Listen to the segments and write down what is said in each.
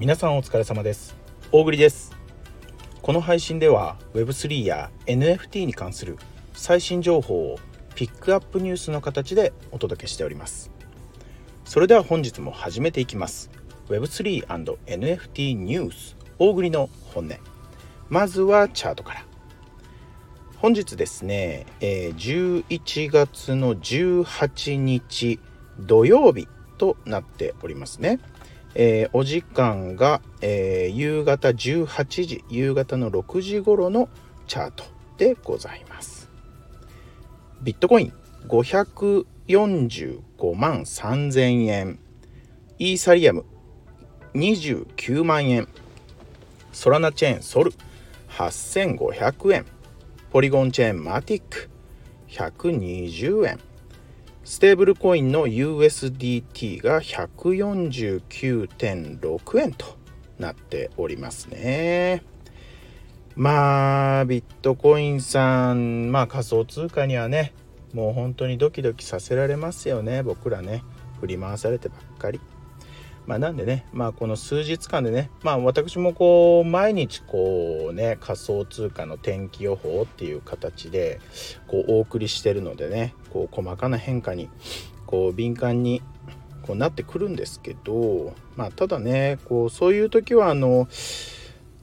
皆さんお疲れ様です。大栗です。この配信では Web3 や NFT に関する最新情報をピックアップニュースの形でお届けしております。それでは本日も始めていきます。Web3&NFT ニュース大栗の本音。まずはチャートから。本日ですね、え、11月の18日土曜日となっておりますね。えー、お時間が、えー、夕方18時夕方の6時頃のチャートでございます。ビットコイン545万3000円。イーサリアム29万円。ソラナチェーンソル8500円。ポリゴンチェーンマティック120円。ステーブルコインの USDT が149.6円となっておりますね。まあ、ビットコインさん、まあ仮想通貨にはね、もう本当にドキドキさせられますよね、僕らね。振り回されてばっかり。まあ、なんでね、まあ、この数日間でね、まあ、私もこう毎日こうね仮想通貨の天気予報っていう形でこうお送りしてるのでねこう細かな変化にこう敏感にこうなってくるんですけど、まあ、ただねこうそういう時はあの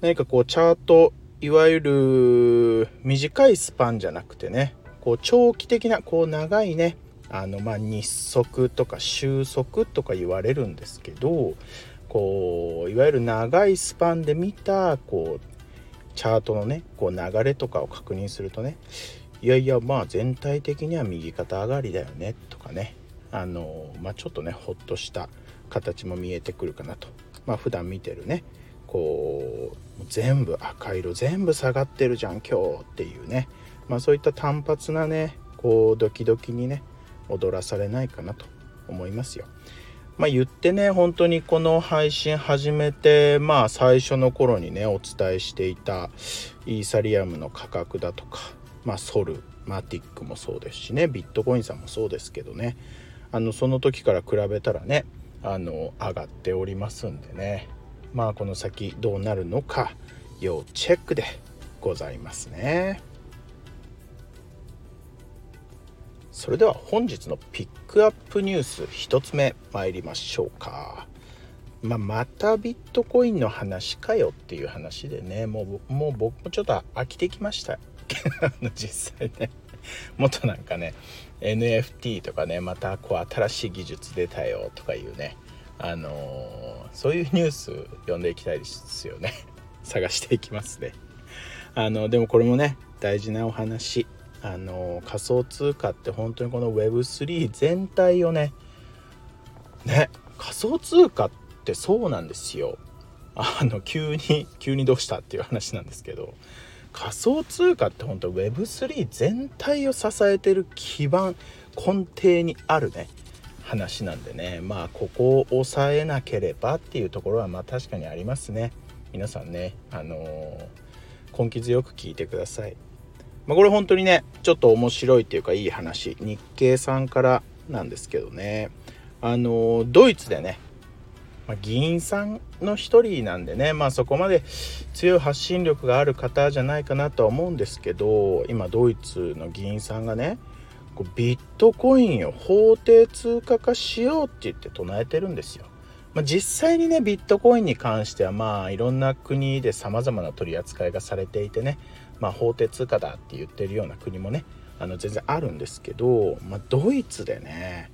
何かこうチャートいわゆる短いスパンじゃなくてねこう長期的なこう長いねあのまあ日足とか収束とか言われるんですけどこういわゆる長いスパンで見たこうチャートのねこう流れとかを確認するとねいやいやまあ全体的には右肩上がりだよねとかね。あのまあちょっとねほっとした形も見えてくるかなと。まあ普段見てるね。こう全部赤色全部下がってるじゃん今日っていうね。まあそういった単発なねこうドキドキにね踊らされないかなと思いますよ。まあ、言ってね本当にこの配信始めてまあ最初の頃にねお伝えしていたイーサリアムの価格だとか、まあ、ソルマティックもそうですしねビットコインさんもそうですけどねあのその時から比べたらねあの上がっておりますんでねまあこの先どうなるのか要チェックでございますね。それでは本日のピックアップニュース1つ目参りましょうか。まあ、またビットコインの話かよっていう話でねもうもう僕もちょっと飽きてきました 実際ねもっとなんかね NFT とかねまたこう新しい技術出たよとかいうねあのー、そういうニュース読んでいきたいですよね。探していきますね。あのでもこれもね大事なお話。あの仮想通貨って本当にこの Web3 全体をねね仮想通貨ってそうなんですよ。あの急に急にどうしたっていう話なんですけど。仮想通貨って本当 Web3 全体を支えてる基盤根底にあるね話なんでね。まあここを抑えなければっていうところはまあ確かにありますね。皆さんねあのー、根気強く聞いてください。まあ、これ本当にねちょっと面白いっていうかいい話。日経さんからなんですけどね。あのドイツでね、まあ、議員さんの一人なんでねまあそこまで強い発信力がある方じゃないかなとは思うんですけど今ドイツの議員さんがねこうビットコインを法定通貨化しようって言って唱えてるんですよ。まあ、実際にねビットコインに関してはまあいろんな国でさまざまな取り扱いがされていてねまあ、法定通貨だって言ってるような国もねあの全然あるんですけど、まあ、ドイツでね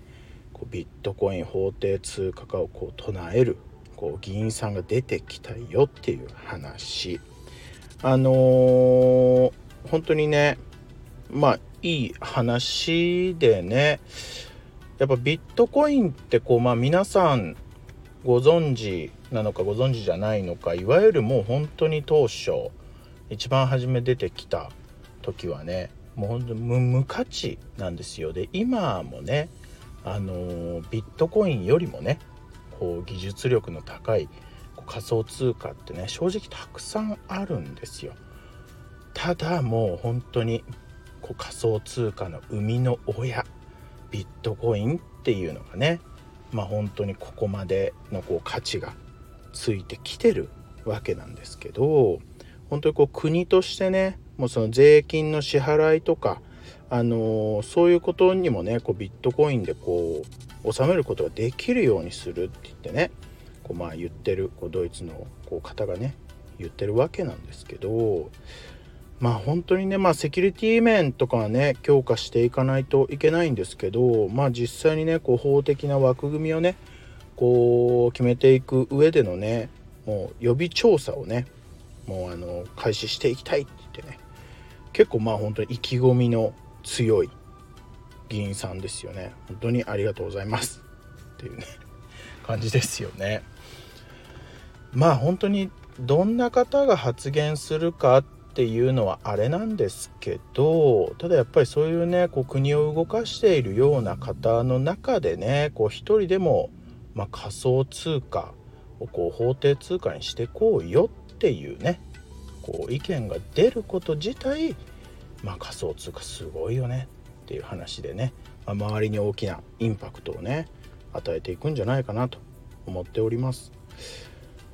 こうビットコイン法定通貨化をこう唱えるこう議員さんが出てきたよっていう話。あのー、本当にねまあいい話でねやっぱビットコインってこうまあ皆さんご存知なのかご存知じゃないのかいわゆるもう本当に当初一番初め出てきた時はねもうほんと無価値なんですよ。で今もねあのビットコインよりもねこう技術力の高い仮想通貨ってね正直たくさんあるんですよ。ただもう本当にこう仮想通貨の生みの親ビットコインっていうのがねまあ本当にここまでのこう価値がついてきてるわけなんですけど本当にこう国としてねもうその税金の支払いとかあの、そういうことにもねこうビットコインでこう収めることができるようにするって言ってねこうまあ言ってるこうドイツのこう方がね言ってるわけなんですけどまあ本当にねまあセキュリティ面とかはね強化していかないといけないんですけどまあ実際にねこう法的な枠組みをねこう決めていく上でのねもう予備調査をねもうあの開始していきたいって言ってね結構まあ本当に意気込みの強い議員さんですよね。本当にありがとうございます。っていうね感じですよね。まあ本当にどんな方が発言するかっていうのはあれなんですけどただやっぱりそういうねこう国を動かしているような方の中でねこう一人でも、まあ、仮想通貨をこう法定通貨にしてこうよっていうねこう意見が出ること自体まあ、仮想通貨すごいよねっていう話でね、まあ、周りに大きなインパクトをね与えていくんじゃないかなと思っております。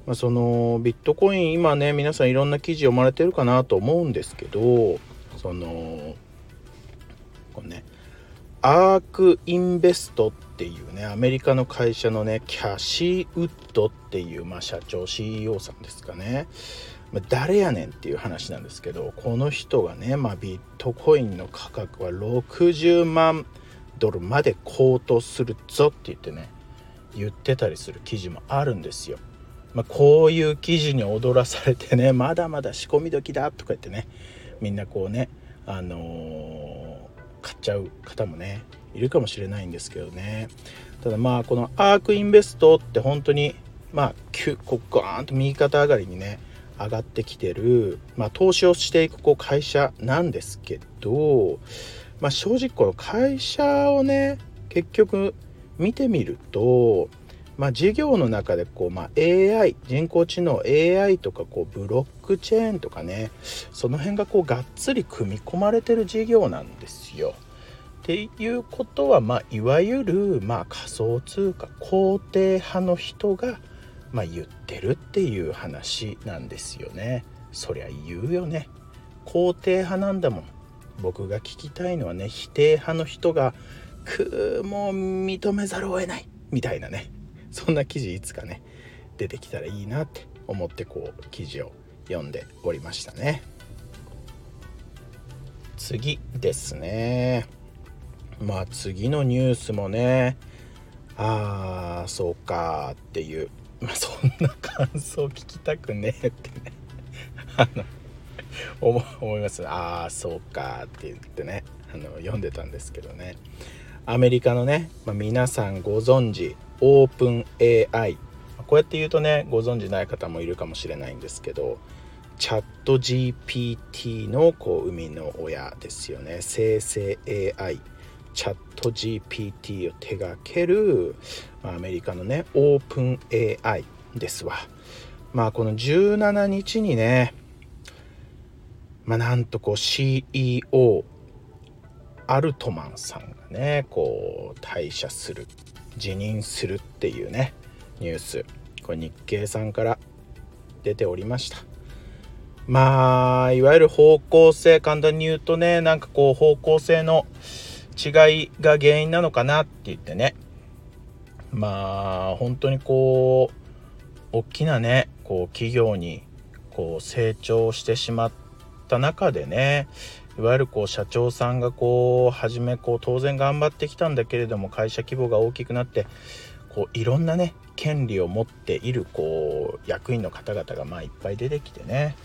まあ、そのビットコイン今ね皆さんいろんな記事読まれてるかなと思うんですけどそのこのねアークインベストっていうねアメリカの会社のねキャシーウッドっていう、まあ、社長 CEO さんですかねま、誰やねんっていう話なんですけどこの人がね、まあ、ビットコインの価格は60万ドルまで高騰するぞって言ってね言ってたりする記事もあるんですよ。まあ、こういう記事に踊らされてねまだまだ仕込み時だとか言ってねみんなこうねあのー、買っちゃう方もねいるかもしれないんですけどねただまあこのアークインベストって本当にまあこうガーンと右肩上がりにね上がってきてる、まあ、投資をしていくこう会社なんですけど、まあ、正直この会社をね結局見てみると、まあ、事業の中でこう、まあ、AI 人工知能 AI とかこうブロックチェーンとかねその辺がこうがっつり組み込まれてる事業なんですよ。っていうことは、まあ、いわゆる、まあ、仮想通貨肯定派の人がまあ、言ってるっていう話なんですよね。そりゃ言うよね。肯定派なんだもん。僕が聞きたいのはね否定派の人がくもう認めざるを得ないみたいなねそんな記事いつかね出てきたらいいなって思ってこう記事を読んでおりましたね次ですねまあ次のニュースもねああそうかっていう、そんな感想聞きたくねえってね。あの思います。ああそうかって言ってね。あの読んでたんですけどね。アメリカのね、まあ、皆さんご存知オープン AI こうやって言うとねご存知ない方もいるかもしれないんですけどチャット GPT のこう生みの親ですよね。生成 AI チャット GPT を手掛けるアメリカのねオープン AI ですわ。まあこの17日にねまあなんとこう CEO アルトマンさんがねこう退社する辞任するっていうねニュースこれ日経さんから出ておりました。まあいわゆる方向性簡単に言うとねなんかこう方向性の違いが原因なのかなって言ってね。まあ本当にこう大きなねこう企業にこう成長してしまった中でねいわゆるこう社長さんがこう初めこう当然頑張ってきたんだけれども会社規模が大きくなってこういろんなね権利を持っているこう役員の方々がまあいっぱい出てきてね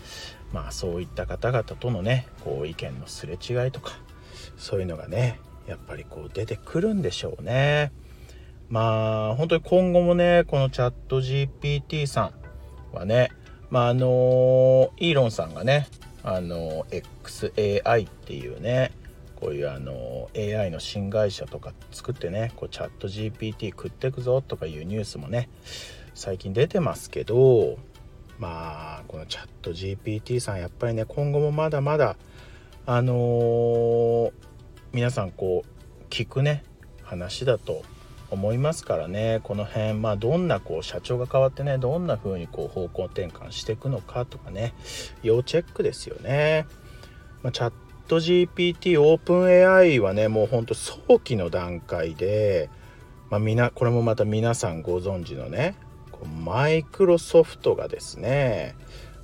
まあそういった方々とのねこう意見のすれ違いとかそういうのがねやっぱりこう出てくるんでしょうね。まあ本当に今後もねこのチャット GPT さんはねまああのイーロンさんがねあの XAI っていうねこういうあの AI の新会社とか作ってねこうチャット GPT 食ってくぞとかいうニュースもね最近出てますけどまあこのチャット GPT さんやっぱりね今後もまだまだあのー皆さんこう聞くね話だと思いますからね。この辺まあどんなこう社長が変わってねどんな風にこう方向転換していくのかとかね。要チェックですよね。まあ、チャット GPT オープン AI はねもうほんと早期の段階で、まあ、みなこれもまた皆さんご存知のねマイクロソフトがですね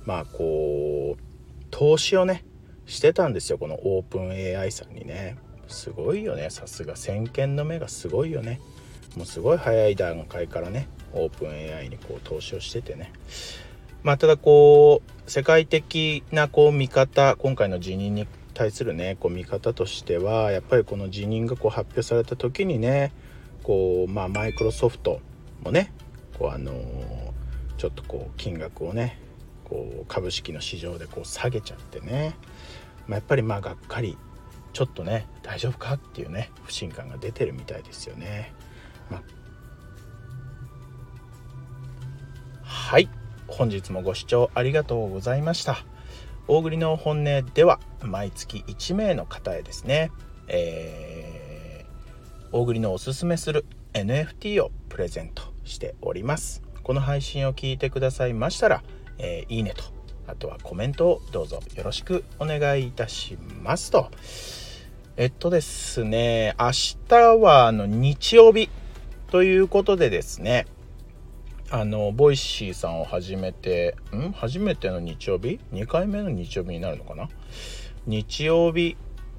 まあこう投資をねしてたんですよこのオープン AI さんにね。すごいよね。さすが先見の目がすごいよね。もうすごい早い段階からねオープン AI にこう投資をしててね。まあただこう世界的なこう見方今回の辞任に対するねこう見方としてはやっぱりこの辞任がこう発表された時にねこうまあマイクロソフトもねこうあの、ちょっとこう金額をねこう株式の市場でこう下げちゃってね、まあ、やっぱりまあがっかりちょっとね大丈夫かっていうね不信感が出てるみたいですよね。ま、はい。本日もご視聴ありがとうございました。大栗の本音では毎月1名の方へですね、えー、大栗のおすすめする NFT をプレゼントしております。この配信を聞いてくださいましたら、えー、いいねとあとはコメントをどうぞよろしくお願いいたしますと。えっとですね明日はあの日曜日ということでですねあのボイシーさんを始めてん？初めての日曜日？2回目の日曜日になるのかな？日曜日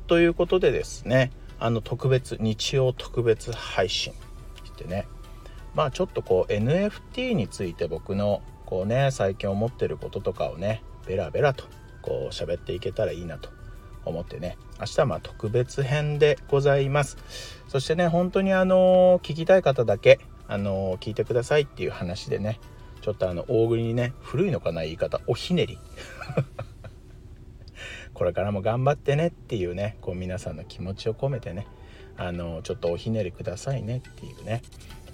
ということでですねあの特別日曜特別配信してねまあちょっとこう NFT について僕のこうね最近思ってることとかをねベラベラとこう喋っていけたらいいなと思ってね明日はま特別編でございます。そしてね本当にあの聞きたい方だけあの聞いてくださいっていう話でねちょっとあの大食いにね古いのかな言い方おひねり。これからも頑張ってねっていうねこう皆さんの気持ちを込めてねあのちょっとおひねりくださいねっていうね。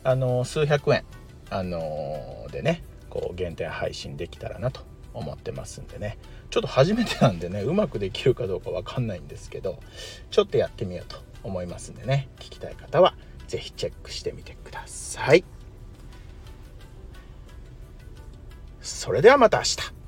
あの数百円あのでねこう限定配信できたらなと思ってますんでね。ちょっと初めてなんでねうまくできるかどうかわかんないんですけどちょっとやってみようと思いますんでね。聞きたい方は是非チェックしてみてください。それではまた明日。